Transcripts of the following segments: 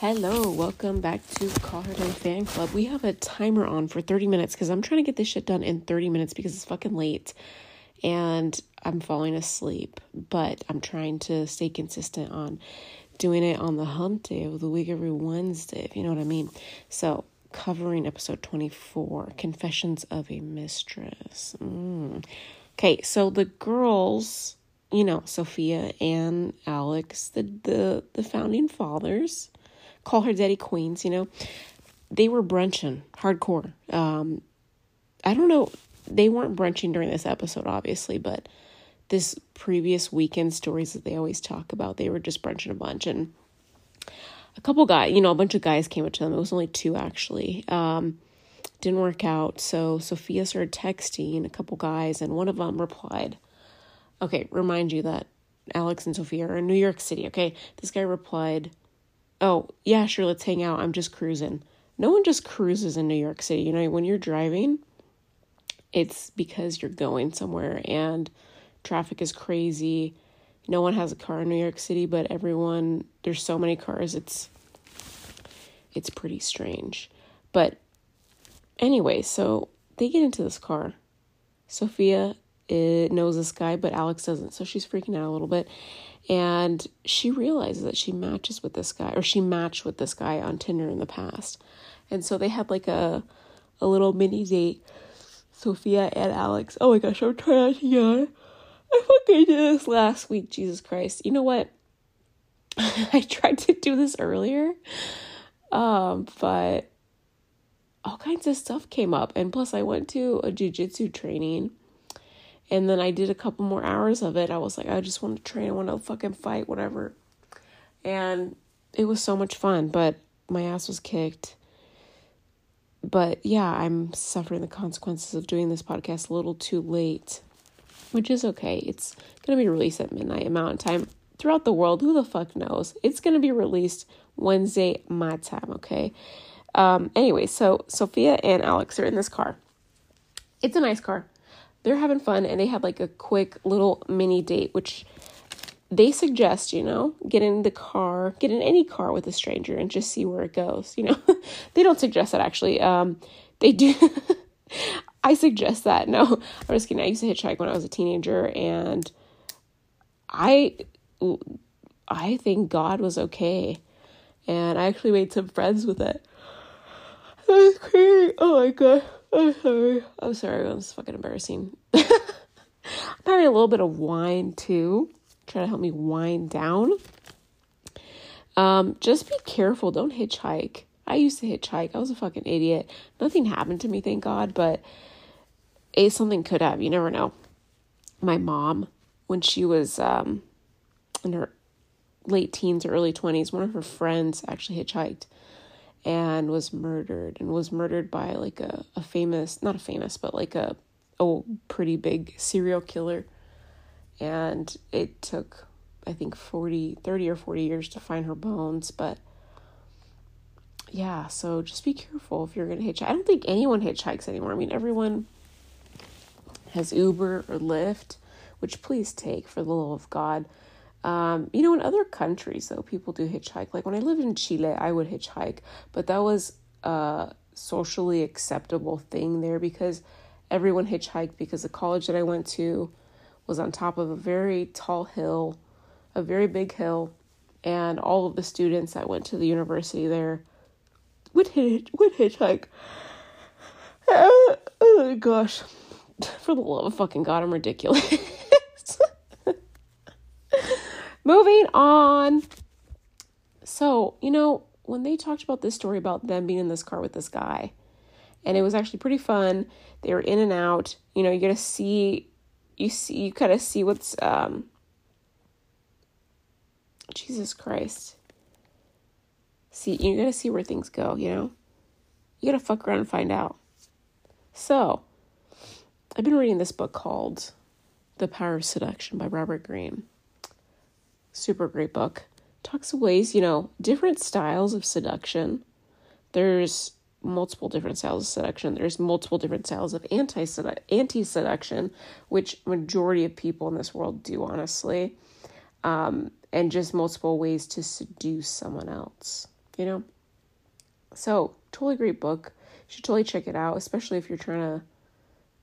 Hello, welcome back to Call Her Daddy Fan Club. We have a timer on for 30 minutes because I'm trying to get this shit done in 30 minutes because it's fucking late and I'm falling asleep. But I'm trying to stay consistent on doing it on the hump day of the week every Wednesday, if you know what I mean. So, covering episode 24 Confessions of a Mistress. Mm. Okay, so the girls, you know, Sophia and Alex, the, the, the founding fathers call her Daddy Queens, you know. They were brunching hardcore. Um, I don't know. They weren't brunching during this episode, obviously, but this previous weekend stories that they always talk about, they were just brunching a bunch. And a couple guys, you know, a bunch of guys came up to them. It was only two, actually. Um, didn't work out. So Sophia started texting a couple guys, and one of them replied, Okay, remind you that Alex and Sophia are in New York City, okay? This guy replied, oh, yeah, sure, let's hang out. I'm just cruising. No one just cruises in New York City. You know, when you're driving, it's because you're going somewhere and traffic is crazy. No one has a car in New York City, but everyone there's so many cars. It's it's pretty strange. But anyway, so they get into this car. Sophia it knows this guy, but Alex doesn't. So she's freaking out a little bit. And she realizes that she matches with this guy, or she matched with this guy on Tinder in the past. And so they had like a a little mini date. Sophia and Alex. Oh my gosh, I'm trying to yawn. I fucking did this last week, Jesus Christ. You know what? I tried to do this earlier. Um, but all kinds of stuff came up. And plus I went to a jujitsu training and then I did a couple more hours of it. I was like, I just want to train, I want to fucking fight, whatever. And it was so much fun, but my ass was kicked. But yeah, I'm suffering the consequences of doing this podcast a little too late, which is okay. It's going to be released at midnight Mountain Time throughout the world. Who the fuck knows? It's going to be released Wednesday, my time, okay? Um, anyway, so Sophia and Alex are in this car. It's a nice car they're having fun and they have like a quick little mini date, which they suggest, you know, get in the car, get in any car with a stranger and just see where it goes. You know, they don't suggest that actually. Um, they do. I suggest that. No, I'm just kidding. I used to hitchhike when I was a teenager and I, I think God was okay. And I actually made some friends with it. That was crazy. Oh my God. I'm sorry. I'm sorry. That was fucking embarrassing. I'm having a little bit of wine too. Try to help me wind down. Um, just be careful. Don't hitchhike. I used to hitchhike. I was a fucking idiot. Nothing happened to me, thank God, but a something could have. You never know. My mom, when she was um, in her late teens or early 20s, one of her friends actually hitchhiked and was murdered and was murdered by like a, a famous not a famous but like a a pretty big serial killer. And it took i think 40 30 or 40 years to find her bones but yeah so just be careful if you're gonna hitchhike i don't think anyone hitchhikes anymore. I mean everyone has uber or lyft which please take for the love of god um, you know, in other countries, though, people do hitchhike. Like when I lived in Chile, I would hitchhike, but that was a socially acceptable thing there because everyone hitchhiked because the college that I went to was on top of a very tall hill, a very big hill, and all of the students that went to the university there would hit would hitchhike. Oh gosh, for the love of fucking god, I'm ridiculous. Moving on. So, you know, when they talked about this story about them being in this car with this guy, and it was actually pretty fun. They were in and out. You know, you get to see, you see, you kind of see what's, um, Jesus Christ. See, you gotta see where things go, you know? You gotta fuck around and find out. So, I've been reading this book called The Power of Seduction by Robert Greene super great book. Talks of ways, you know, different styles of seduction. There's multiple different styles of seduction. There's multiple different styles of anti seduction, which majority of people in this world do, honestly, um, and just multiple ways to seduce someone else. you know? So, totally great book. You should totally check it out, especially if you're trying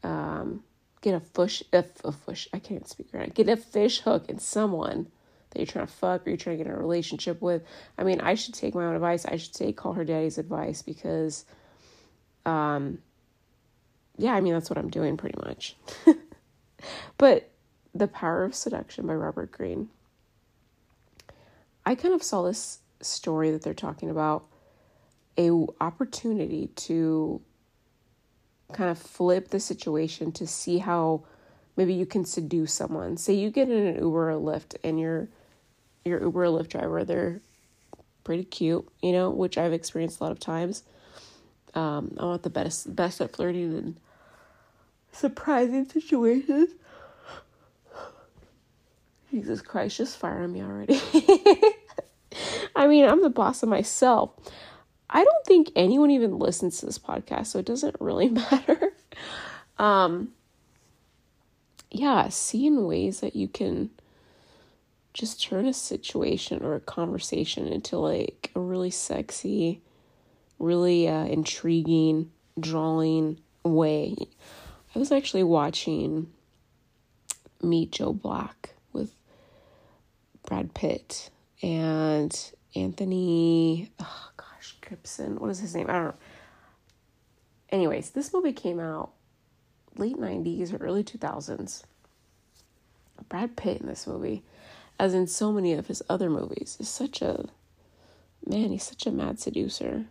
to um, get a fish, a, a fish, I can't speak right. Get a fish hook in someone that you're trying to fuck or you're trying to get in a relationship with. I mean, I should take my own advice. I should say call her daddy's advice because, um, yeah, I mean, that's what I'm doing pretty much. but The Power of Seduction by Robert Greene. I kind of saw this story that they're talking about a opportunity to kind of flip the situation to see how maybe you can seduce someone. Say you get in an Uber or Lyft and your your Uber or Lyft driver, they're pretty cute, you know, which I've experienced a lot of times. Um, I'm not the best best at flirting and surprising situations. Jesus Christ, just fire me already. I mean, I'm the boss of myself. I don't think anyone even listens to this podcast, so it doesn't really matter. Um, yeah, seeing ways that you can just turn a situation or a conversation into like a really sexy, really uh, intriguing, drawing way. I was actually watching Meet Joe Black with Brad Pitt and Anthony. Oh gosh, Gibson. What is his name? I don't know. Anyways, this movie came out late 90s or early 2000s. Brad Pitt in this movie, as in so many of his other movies, is such a man, he's such a mad seducer.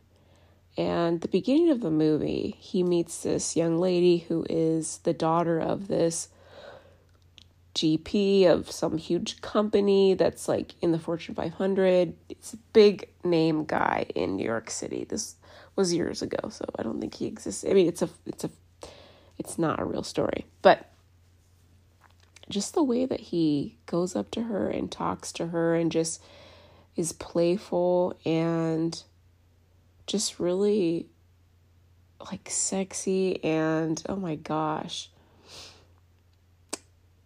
And the beginning of the movie, he meets this young lady who is the daughter of this GP of some huge company that's like in the Fortune 500. It's a big name guy in New York City. This was years ago, so I don't think he exists. I mean, it's a it's a it's not a real story, but just the way that he goes up to her and talks to her and just is playful and just really like sexy and oh my gosh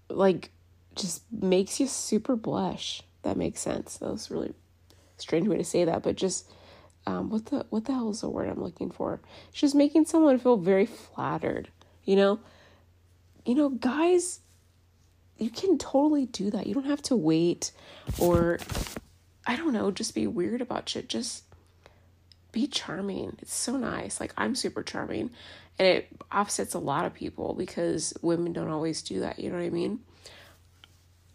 like just makes you super blush. That makes sense. That was really strange way to say that but just um, what the what the hell is the word i'm looking for? Just making someone feel very flattered you know? You know guys you can totally do that. You don't have to wait or i don't know just be weird about shit. Just be charming. It's so nice. Like i'm super charming. And it offsets a lot of people because women don't always do that. You know what i mean?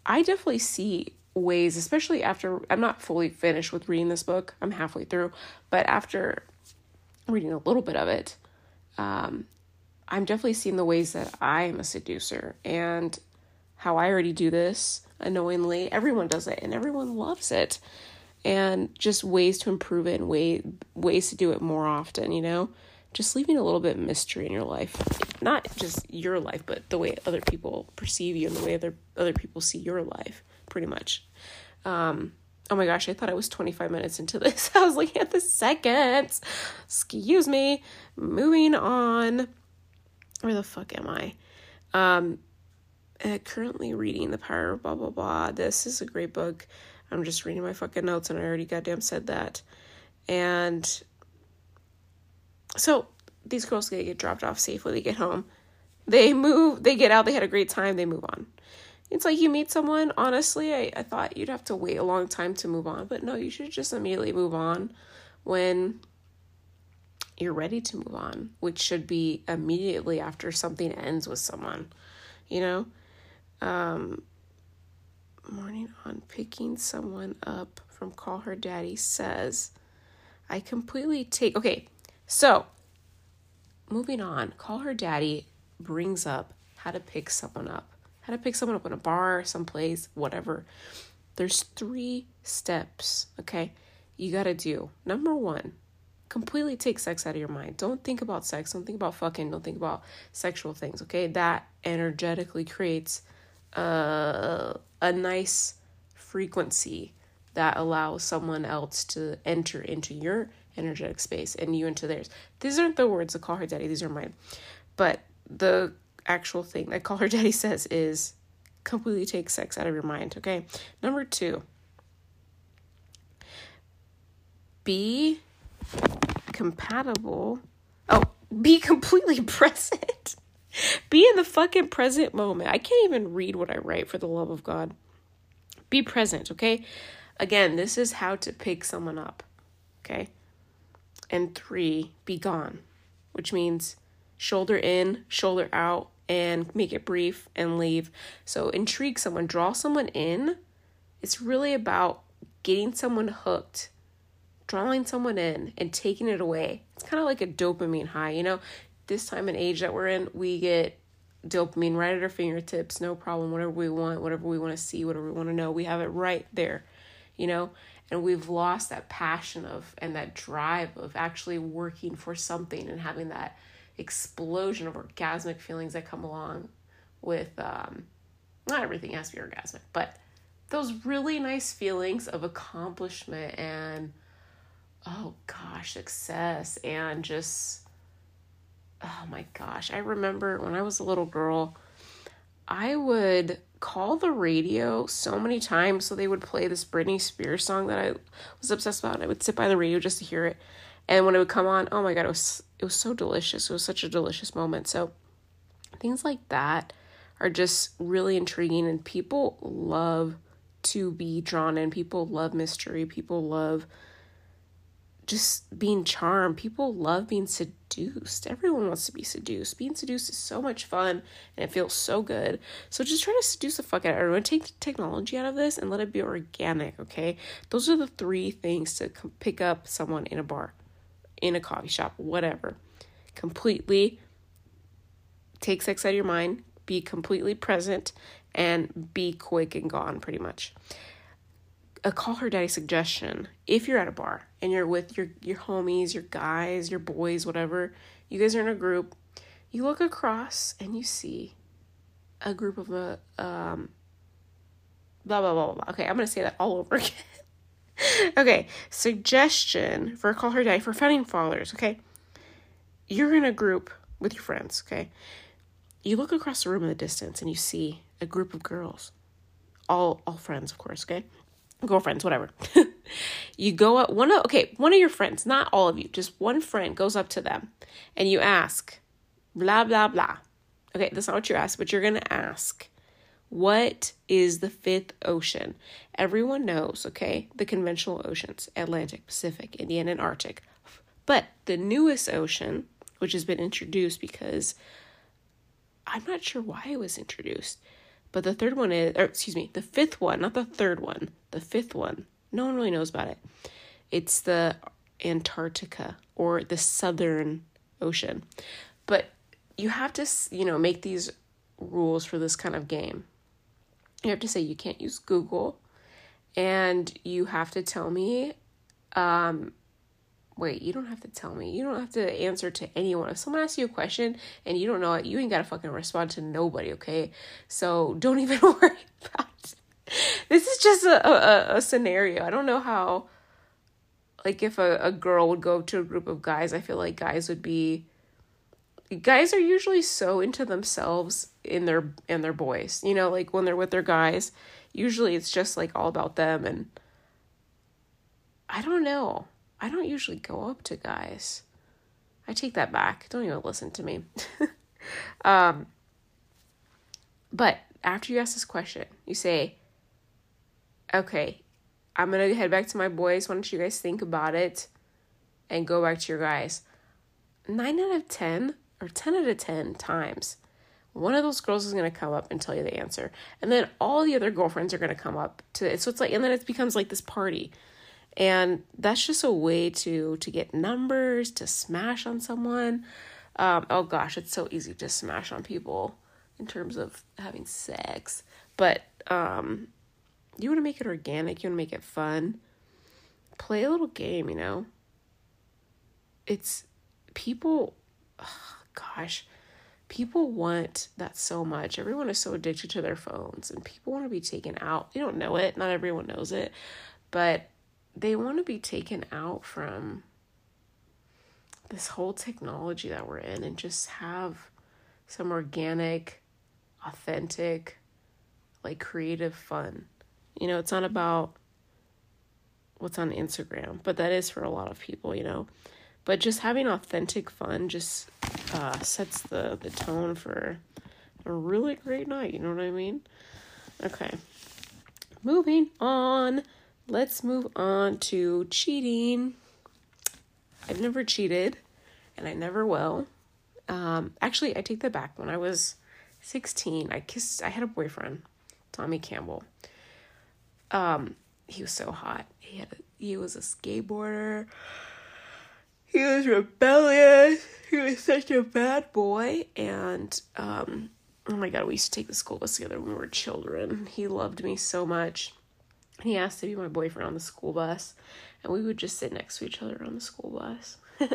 I definitely see ways especially after i'm not fully finished with reading this book. I'm halfway through. But after reading a little bit of it um, I'm definitely seeing the ways that I am a seducer. And how I already do this unknowingly. Everyone does it and everyone loves it. And just ways to improve it and way, ways to do it more often, you know? Just leaving a little bit of mystery in your life. Not just your life, but the way other people perceive you and the way other other people see your life, pretty much. Um, oh my gosh, I thought I was 25 minutes into this. I was looking at the seconds. Excuse me. Moving on where the fuck am I? Um, uh, currently reading The Power of blah blah blah. This is a great book. I'm just reading my fucking notes and I already goddamn said that. And so these girls get dropped off safely, they get home. They move, they get out, they had a great time, they move on. It's like you meet someone, honestly, I, I thought you'd have to wait a long time to move on, but no, you should just immediately move on when you're ready to move on, which should be immediately after something ends with someone, you know? Um, morning on picking someone up from Call Her Daddy says, I completely take. Okay, so moving on, Call Her Daddy brings up how to pick someone up, how to pick someone up in a bar, someplace, whatever. There's three steps, okay, you got to do. Number one, completely take sex out of your mind. Don't think about sex. Don't think about fucking. Don't think about sexual things. Okay, that energetically creates a a nice frequency that allows someone else to enter into your energetic space and you into theirs. These aren't the words that call her daddy. These are mine. But the actual thing that call her daddy says is completely take sex out of your mind. Okay. Number two be compatible. Oh, be completely present. be in the fucking present moment. I can't even read what I write for the love of God. Be present, okay? Again, this is how to pick someone up, okay? And three, be gone, which means shoulder in, shoulder out, and make it brief and leave. So intrigue someone, draw someone in. It's really about getting someone hooked, drawing someone in, and taking it away. It's kind of like a dopamine high, you know. This time and age that we're in, we get dopamine right at our fingertips, no problem. Whatever we want, whatever we want to see, whatever we want to know, we have it right there, you know. And we've lost that passion of and that drive of actually working for something and having that explosion of orgasmic feelings that come along with um, not everything has to be orgasmic, but those really nice feelings of accomplishment and oh gosh, success and just oh my gosh. I remember when I was a little girl, I would call the radio so many times so they would play this Britney Spears song that I was obsessed about. I would sit by the radio just to hear it. And when it would come on, oh my god, it was it was so delicious. It was such a delicious moment. So things like that are just really intriguing and people love to be drawn in. People love mystery. People love just being charmed. People love being seduced. Everyone wants to be seduced. Being seduced is so much fun and it feels so good. So just try to seduce the fuck out of everyone. Take the technology out of this and let it be organic, okay? Those are the three things to pick up someone in a bar in a coffee shop, whatever. Completely take sex out of your mind, be completely present, and be quick and gone, pretty much. A call her daddy suggestion if you're at a bar and you're with your, your homies, your guys, your boys, whatever, you guys are in a group, you look across and you see a group of a uh, um blah blah blah blah. Okay, I'm gonna say that all over again okay, suggestion for Call Her Daddy for founding fathers, okay? You're in a group with your friends, okay? You look across the room in the distance and you see a group of girls. All all friends, of course, okay? Girlfriends, whatever. you go up one of okay, one of your friends, not all of you, just one friend goes up to them and you ask, blah blah blah. Okay, that's not what you ask, but you're gonna ask what is the fifth ocean? Everyone knows, okay, the conventional oceans Atlantic, Pacific, Indian, and Arctic. But the newest ocean, which has been introduced because I'm not sure why it was introduced, but the third one is, or excuse me, the fifth one, not the third one, the fifth one, no one really knows about it. It's the Antarctica or the Southern Ocean. But you have to, you know, make these rules for this kind of game you have to say you can't use Google and you have to tell me um wait, you don't have to tell me. You don't have to answer to anyone. If someone asks you a question and you don't know it, you ain't gotta fucking respond to nobody, okay? So don't even worry about it. This is just a, a, a scenario. I don't know how like if a, a girl would go to a group of guys, I feel like guys would be guys are usually so into themselves in their in their boys you know like when they're with their guys usually it's just like all about them and i don't know. I don't usually go up to guys. I take that back. Don't even listen to me. Um but after you ask this question you say okay i'm gonna head back to my boys why don't you guys think about it and go back to your guys nine out of ten or 10 out of 10 times, one of those girls is to come up and tell you the answer. And then all the other girlfriends are to come up to it. So it's like, and then it becomes like this party. And that's just a way to to get numbers, to smash on someone. Um, oh gosh, it's so easy to smash on people in terms of having sex. But um, you want to make it organic, you want to make it fun. Play a little game, you know? It's people. Ugh, gosh, people want that so much. Everyone is so addicted to their phones and people want to be taken out. They don't know it, not everyone knows it, but they want to be taken out from this whole technology that we're in and just have some organic, authentic, like creative fun. You know, it's not about what's on Instagram, but that is for a lot of people, you know. But just having authentic fun just uh, sets the, the tone for a really great night, you know what I mean? Okay. Moving on. Let's move on to cheating. I've never cheated, and I never will. Um, actually, I take that back. When I was 16, I kissed, I had a boyfriend, Tommy Campbell. Um, he was so hot. He had, a, he was a skateboarder. He was rebellious. He was such a bad boy, and um, oh my god, we used to take the school bus together when we were children. He loved me so much. He asked to be my boyfriend on the school bus, and we would just sit next to each other on the school bus.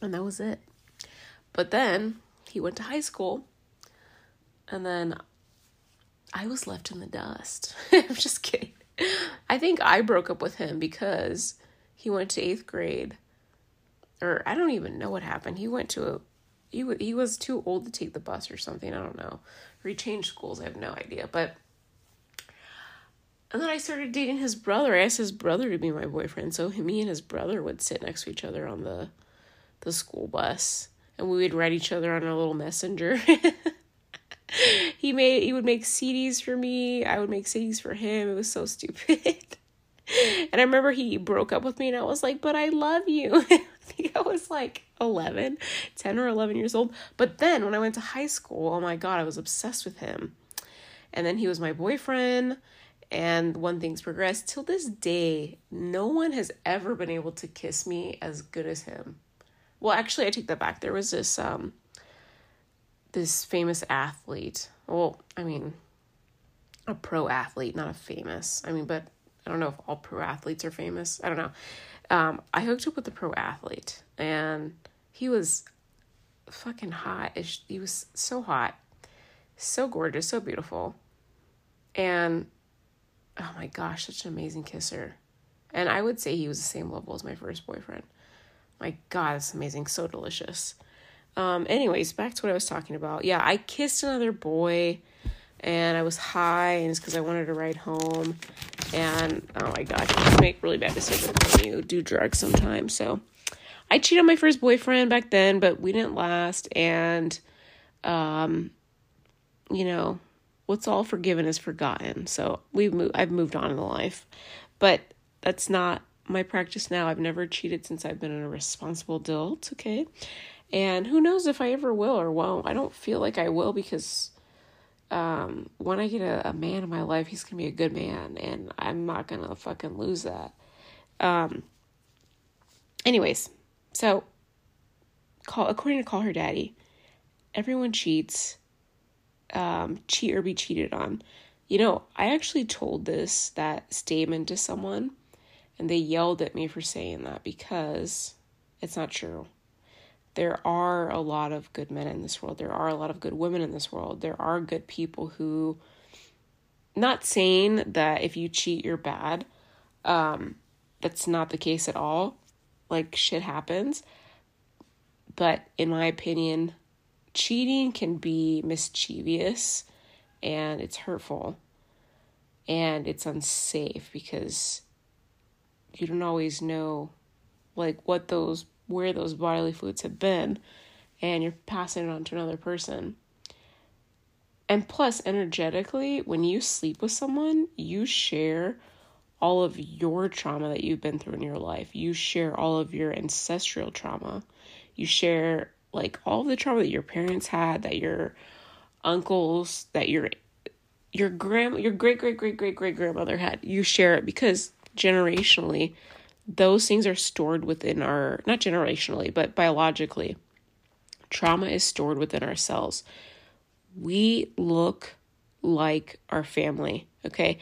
and that was it. But then he went to high school, and then I was left in the dust. I'm just kidding. I think I broke up with him because he went to eighth grade, or I don't even know what happened. He went to a he he was too old to take the bus or something. I don't know. Or he changed schools. I have no idea. But and then I started dating his brother. I asked his brother to be my boyfriend, so me and his brother would sit next to each other on the the school bus, and we would write each other on a little messenger. he made he would make CDs for me. I would make CDs for him. It was so stupid. and I remember he broke up with me, and I was like, "But I love you." I think I was like 11, 10 or 11 years old. But then when I went to high school, oh my God, I was obsessed with him. And then he was my boyfriend. And when things progressed, till this day, no one has ever been able to kiss me as good as him. Well, actually, I take that back. There was this um this famous athlete. Well, I mean, a pro athlete, not a famous. I mean, but I don't know if all pro athletes are famous. I don't know um, I hooked up with a pro athlete, and he was fucking hot. He was so hot, so gorgeous, so beautiful, and oh my gosh, such an amazing kisser. And I would say he was the same level as my first boyfriend. My God, it's amazing, so delicious. Um, anyways, back to what I was talking about. Yeah, I kissed another boy and I was high, and it's because I wanted to ride home. And oh my gosh, you make really bad decisions when you do drugs sometimes. So I cheated on my first boyfriend back then, but we didn't last. And, um, you know, what's all forgiven is forgotten. So we've moved, I've moved on in life, but that's not my practice now. I've never cheated since I've been a responsible adult. Okay. And who knows if I ever will or won't. I don't feel like I will because um, when I get a, a man in my life, he's gonna be a good man, and I'm not gonna fucking lose that. Um, anyways, so call according to Call Her Daddy, everyone cheats. Um, cheat or be cheated on. You know, I actually told this that statement to someone, and they yelled at me for saying that because it's not true there are a lot of good men in this world. There are a lot of good women in this world. There are good people who, not saying that if you cheat, you're bad. Um, that's not the case at all. Like, shit happens. But in my opinion, cheating can be mischievous and it's hurtful and it's unsafe because you don't always know like what those where those bodily fluids have been and you're passing it on to another person. And plus, energetically, when you sleep with someone, you share all of your trauma that you've been through in your life. You share all of your ancestral trauma. You share like all the trauma that your parents had, that your uncles, that your your grand your great great great great great grandmother had. You share it because generationally those things are stored within our, not generationally, but biologically. Trauma is stored within our cells. We look like our family, okay?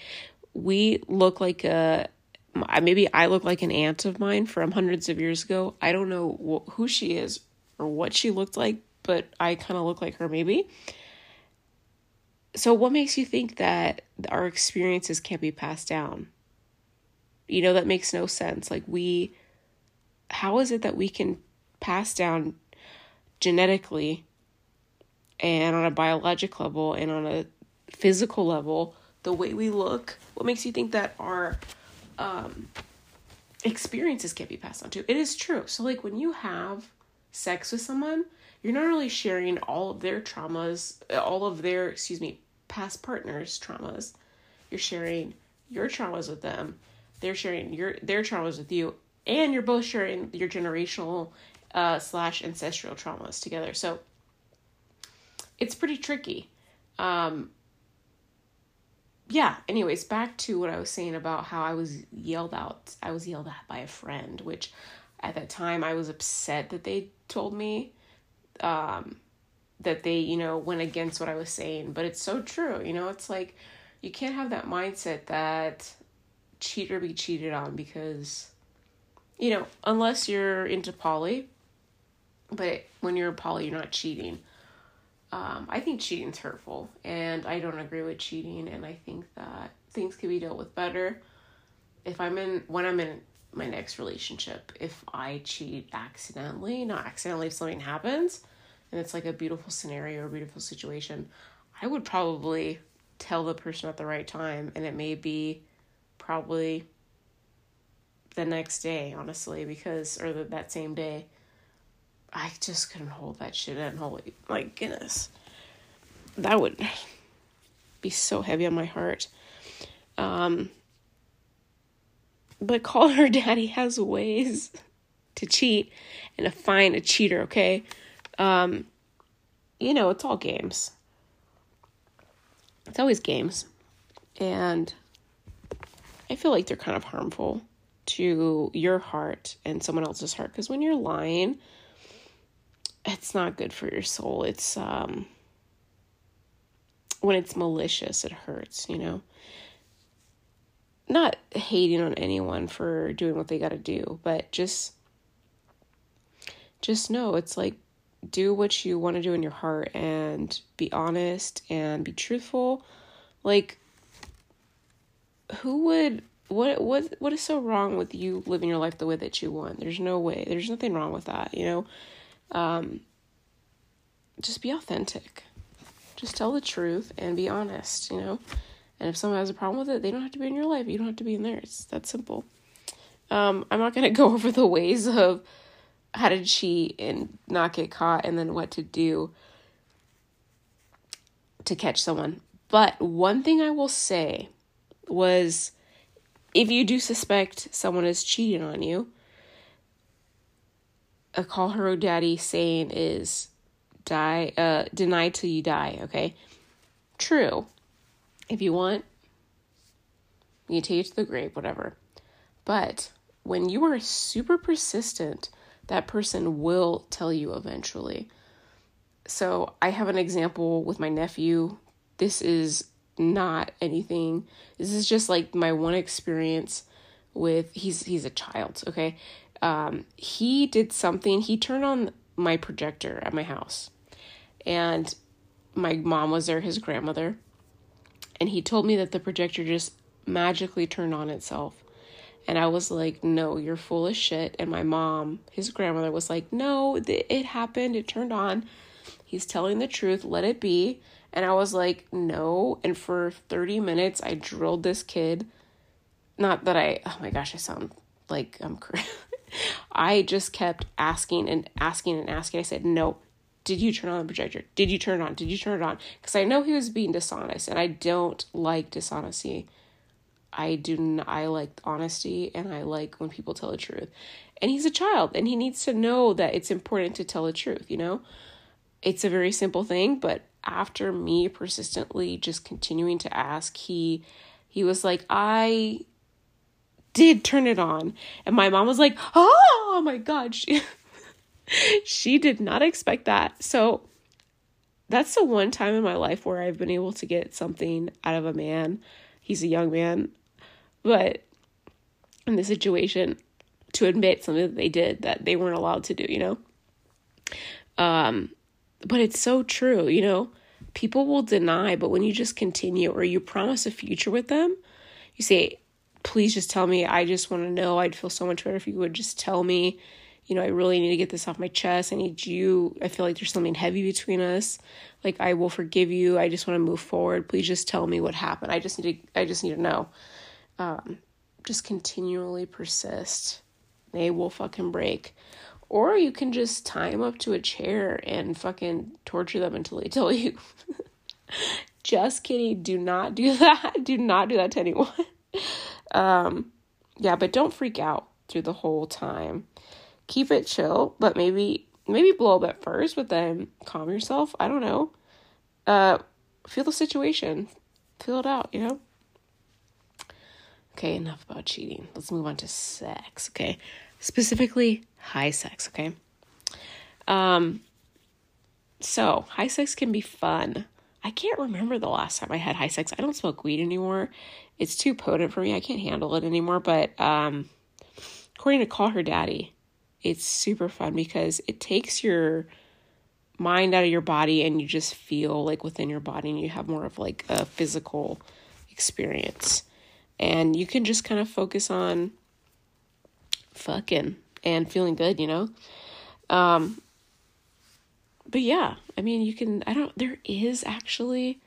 We look like a, maybe I look like an aunt of mine from hundreds of years ago. I don't know who she is or what she looked like, but I kind of look like her maybe. So, what makes you think that our experiences can't be passed down? You know, that makes no sense. Like, we, how is it that we can pass down genetically and on a biologic level and on a physical level the way we look, what makes you think that our um, experiences can't be passed on to? It is true. So, like, when you have sex with someone, you're not really sharing all of their traumas, all of their, excuse me, past partners' traumas. You're sharing your traumas with them. They're sharing your their traumas with you, and you're both sharing your generational uh, slash ancestral traumas together. So it's pretty tricky. Um, yeah, anyways, back to what I was saying about how I was yelled out. I was yelled at by a friend, which at that time I was upset that they told me um, that they, you know, went against what I was saying. But it's so true, you know, it's like you can't have that mindset that cheat or be cheated on because, you know, unless you're into poly, but when you're poly, you're not cheating. Um, I think cheating's hurtful, and I don't agree with cheating, and I think that things can be dealt with better. If I'm in when I'm in my next relationship, if I cheat accidentally, not accidentally, if something happens, and it's like a beautiful scenario or beautiful situation, I would probably tell the person at the right time, and it may be probably the next day, honestly, because or the, that same day I just couldn't hold that shit in. Holy, my goodness. That would be so heavy on my heart. Um, but call her daddy has ways to cheat and to find a cheater, okay? Um, you know, it's all games. It's always games. And I feel like they're kind of harmful to your heart and someone else's heart because when you're lying, it's not good for your soul. It's um when it's malicious, it hurts, you know. Not hating on anyone for doing what they got to do, but just just know it's like do what you want to do in your heart and be honest and be truthful. Like who would what what what is so wrong with you living your life the way that you want? There's no way. There's nothing wrong with that, you know um, just be authentic. Just tell the truth and be honest, you know? And if someone has a problem with it, they don't have to be in your life. You don't have to be in theirs. That's simple. Um, I'm not going to go over the ways of how to cheat and not get caught and then what to do to catch someone. But one thing I will say was if you do suspect someone is cheating on you, a call her daddy saying is die uh deny till you die, okay? True. If you want, you take it to the grave, whatever. But when you are super persistent, that person will tell you eventually. So I have an example with my nephew. This is not anything. This is just like my one experience with he's he's a child, okay? um, he did something. He turned on my projector at my house, and my mom was there, his grandmother, and he told me that the projector just magically turned on itself. And I was like, no, you're full of shit. And my mom, his grandmother, was like, no, it happened. It turned on. He's telling the truth. Let it be. And I was like, no. And for 30 minutes, I drilled this kid. Not that I, oh my gosh, I sound like I'm. I just kept asking and asking and asking. I said, No, did you turn on the projector? Did you turn it on? Did you turn it on? Because I know he was being dishonest and I don't like dishonesty. I do not, I like honesty and I like when people tell the truth. And he's a child and he needs to know that it's important to tell the truth, you know? It's a very simple thing, but after me persistently just continuing to ask, he he was like, "I did turn it on. And my mom was like, oh my God. She, she did not expect that. So that's the one time in my life where I've been able to get something out of a man. He's a young man. But in the situation, to admit something that they did that they weren't allowed to do, you know? Um, but it's so true, you know? People will deny, but when you just continue or you promise a future with them, you say, please just tell me. I just want to know. I'd feel so much better if you would just tell me, you know, I really need to get this off my chest. I need you. I feel like there's something heavy between us. Like I will forgive you. I just want to move forward. Please just tell me what happened. I just need to I just need to know. Um, just continually persist. They will fucking break. Or you can just tie them up to a chair and fucking torture them until they tell you. just kidding. Do not do that. Do not do that to anyone. Um, yeah, but don't freak out through the whole time. Keep it chill, but maybe maybe blow up at first, but then calm yourself. I don't know. Uh, feel the situation. Feel it out, you know? Okay, enough about cheating. Let's move on to sex, okay? Specifically, high sex, okay? Um so, high sex can be fun. I can't remember the last time I had high sex. I don't smoke weed anymore. It's too potent for me. I can't handle it anymore, but um according to Call Her Daddy, it's super fun because it takes your mind out of your body and you just feel like within your body and you have more of like a physical experience and you can just kind of focus on fucking and feeling good, you know? Um, but yeah, I mean, you can, I don't, there is actually,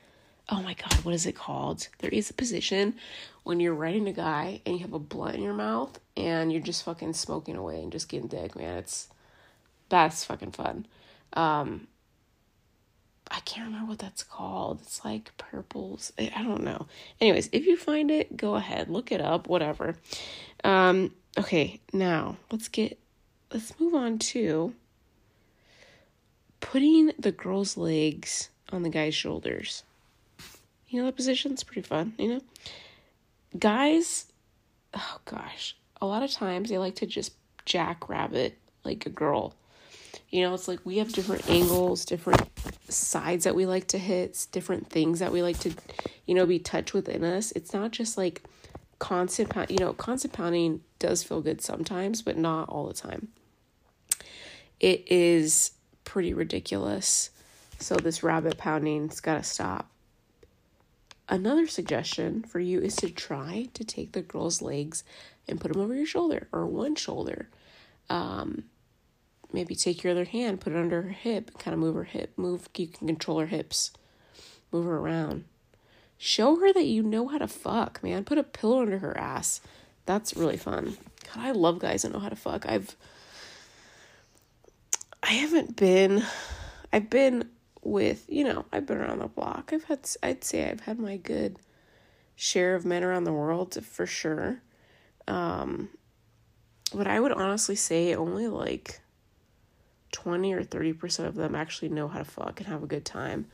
oh my God, what is it called? There is a position when you're riding a guy and you have a blunt in your mouth and you're just fucking smoking away and just getting dick, man. It's, that's fucking fun. Um, I can't remember what that's called. It's like purples. I don't know. Anyways, if you find it, go ahead, look it up, whatever. Um, okay, now let's get let's move on to putting the girl's legs on the guy's shoulders. You know that position's pretty fun, you know? Guys, oh gosh, a lot of times they like to just jackrabbit like a girl you know, it's like we have different angles, different sides that we like to hit, different things that we like to, you know, be touched within us. It's not just like constant, you know, constant pounding does feel good sometimes, but not all the time. It is pretty ridiculous. So this rabbit pounding's got to stop. Another suggestion for you is to try to take the girl's legs and put them over your shoulder or one shoulder. Um, maybe take your other hand, put it under her hip, kind of move her hip, move, you can control her hips, move her around. Show her that you know how to fuck, man. Put a pillow under her ass. That's really fun. God, I love guys that know how to fuck. I've, I haven't been, I've been with, you know, I've been around the block. I've had, I'd say I've had my good share of men around the world for sure. Um, but I would honestly say only like 20 or 30% of them actually know how to fuck and have a good time.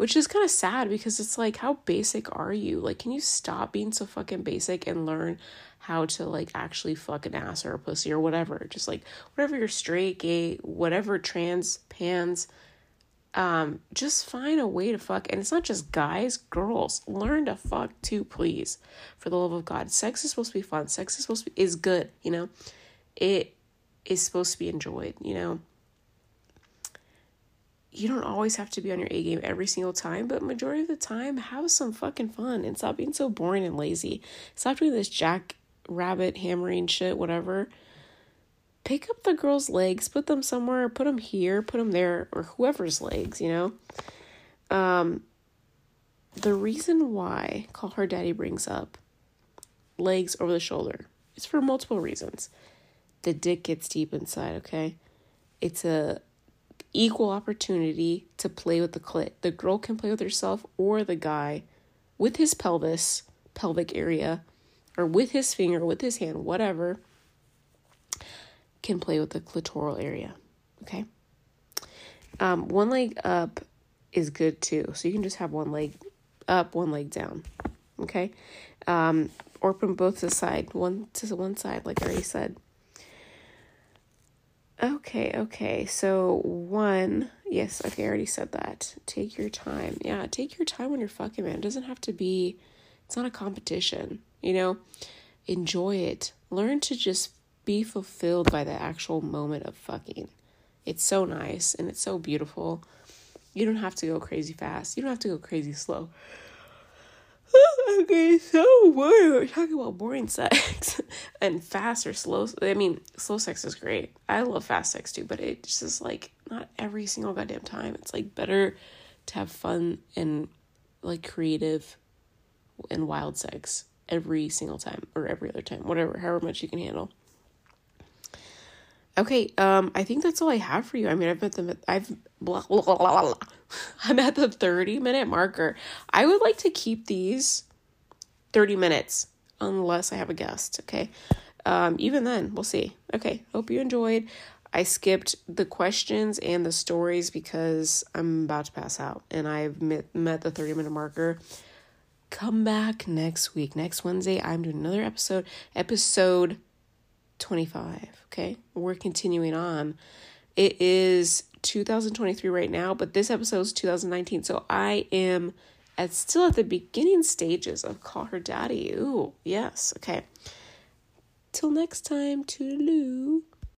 Which is kind of sad because it's like, how basic are you? Like, can you stop being so fucking basic and learn how to like actually fuck an ass or a pussy or whatever? Just like whatever you're straight, gay, whatever, trans, pans, um, just find a way to fuck. And it's not just guys, girls. Learn to fuck too, please. For the love of God. Sex is supposed to be fun. Sex is supposed to be is good, you know? It is supposed to be enjoyed, you know? You don't always have to be on your A game every single time, but majority of the time, have some fucking fun and stop being so boring and lazy. Stop doing this jack rabbit hammering shit, whatever. Pick up the girl's legs, put them somewhere, put them here, put them there, or whoever's legs, you know? Um, the reason why Call Her Daddy brings up legs over the shoulder is for multiple reasons. The dick gets deep inside, okay? It's a equal opportunity to play with the clit. The girl can play with herself or the guy with his pelvis, pelvic area, or with his finger, with his hand, whatever, can play with the clitoral area. Okay? Um, one leg up is good too. So you can just have one leg up, one leg down. Okay? Um, or from both the side, one to one side, like I already said. Okay, okay. So one, yes, okay, I already said that. Take your time. Yeah, take your time when you're fucking, man. It doesn't have to be it's not a competition, you know? Enjoy it. Learn to just be fulfilled by the actual moment of fucking. It's so nice and it's so beautiful. You don't have to go crazy fast. You don't have to go crazy slow. okay, so. We're talking about boring sex and fast or slow. I mean, slow sex is great. I love fast sex too, but it just like not every single goddamn time. It's like better to have fun and like creative and wild sex every single time or every other time, whatever, however much you can handle. Okay, um, I think that's all I have for you. I mean, I've the I've blah, blah, blah, blah, blah. I'm at the 30 minute marker. I would like to keep these 30 minutes unless I have a guest, okay? Um, even then, we'll see. Okay, hope you enjoyed. I skipped the questions and the stories because I'm about to pass out and I've met, met the 30 minute marker. Come back next week. Next Wednesday, I'm doing another episode, episode 25. Okay, we're continuing on. It is 2023 right now, but this episode is 2019. So I am at still at the beginning stages of Call Her Daddy. Ooh, yes. Okay. Till next time, toodaloo.